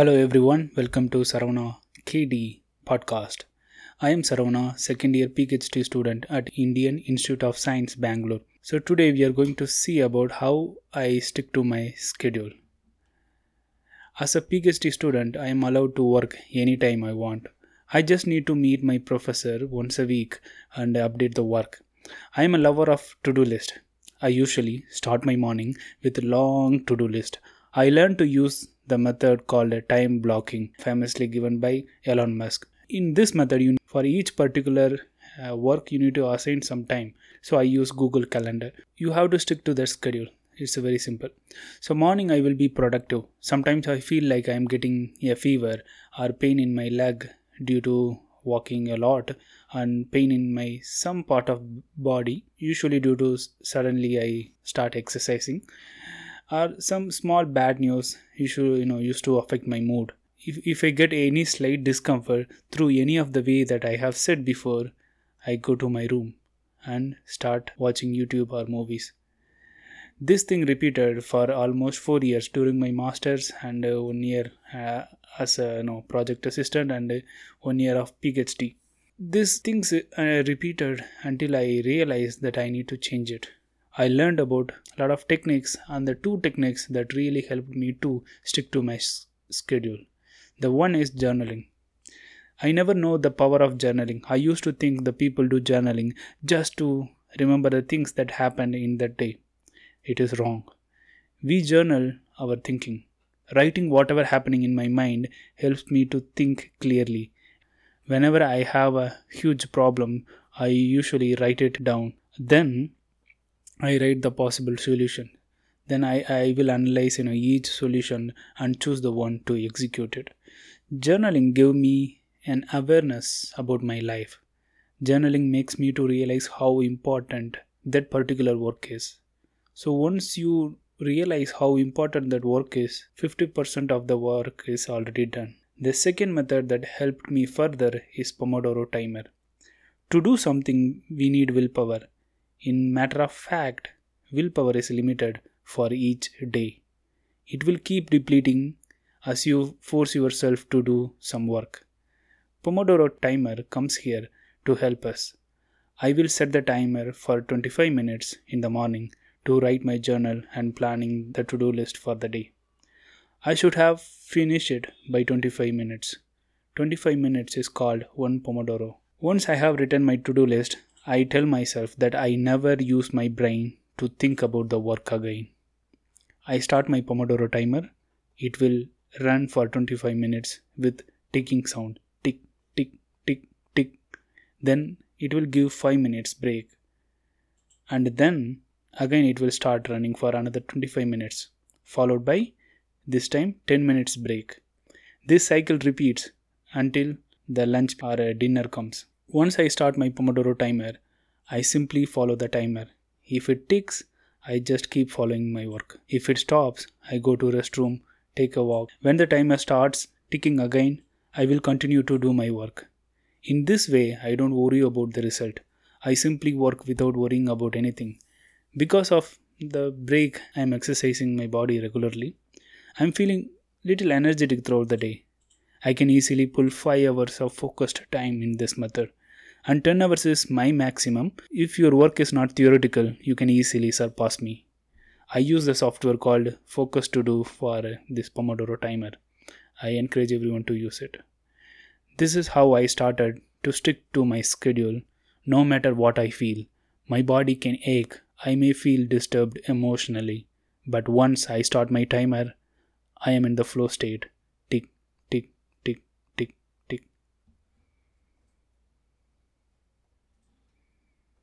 Hello everyone, welcome to Saravana KD podcast. I am Saravana, second year PhD student at Indian Institute of Science, Bangalore. So today we are going to see about how I stick to my schedule. As a PhD student, I am allowed to work anytime I want. I just need to meet my professor once a week and update the work. I am a lover of to-do list. I usually start my morning with a long to-do list. I learned to use the method called time blocking, famously given by Elon Musk. In this method, you, for each particular uh, work, you need to assign some time. So I use Google Calendar. You have to stick to that schedule. It's very simple. So morning I will be productive. Sometimes I feel like I am getting a fever or pain in my leg due to walking a lot and pain in my some part of body usually due to suddenly i start exercising or some small bad news issue you know used to affect my mood. If, if i get any slight discomfort through any of the way that i have said before i go to my room and start watching youtube or movies. This thing repeated for almost four years during my masters and uh, one year uh, as a you know, project assistant and uh, one year of phd these things uh, repeated until i realized that i need to change it I learned about a lot of techniques and the two techniques that really helped me to stick to my s- schedule. The one is journaling. I never know the power of journaling. I used to think the people do journaling just to remember the things that happened in that day. It is wrong. We journal our thinking. Writing whatever happening in my mind helps me to think clearly. Whenever I have a huge problem, I usually write it down. Then I write the possible solution. Then I, I will analyze you know each solution and choose the one to execute it. Journaling gave me an awareness about my life. Journaling makes me to realize how important that particular work is. So once you realize how important that work is, 50% of the work is already done. The second method that helped me further is Pomodoro timer. To do something, we need willpower. In matter of fact, willpower is limited for each day. It will keep depleting as you force yourself to do some work. Pomodoro timer comes here to help us. I will set the timer for 25 minutes in the morning to write my journal and planning the to-do list for the day. I should have finished it by 25 minutes. 25 minutes is called one Pomodoro. Once I have written my to-do list, I tell myself that I never use my brain to think about the work again. I start my Pomodoro timer. It will run for 25 minutes with ticking sound tick, tick, tick, tick. Then it will give 5 minutes break. And then again it will start running for another 25 minutes, followed by this time 10 minutes break. This cycle repeats until the lunch or dinner comes. Once I start my Pomodoro timer, I simply follow the timer. If it ticks, I just keep following my work. If it stops, I go to restroom, take a walk. When the timer starts ticking again, I will continue to do my work. In this way, I don't worry about the result. I simply work without worrying about anything. Because of the break, I am exercising my body regularly. I am feeling little energetic throughout the day. I can easily pull 5 hours of focused time in this method and 10 hours is my maximum. If your work is not theoretical, you can easily surpass me. I use the software called Focus to Do for this Pomodoro timer. I encourage everyone to use it. This is how I started to stick to my schedule no matter what I feel. My body can ache, I may feel disturbed emotionally, but once I start my timer, I am in the flow state.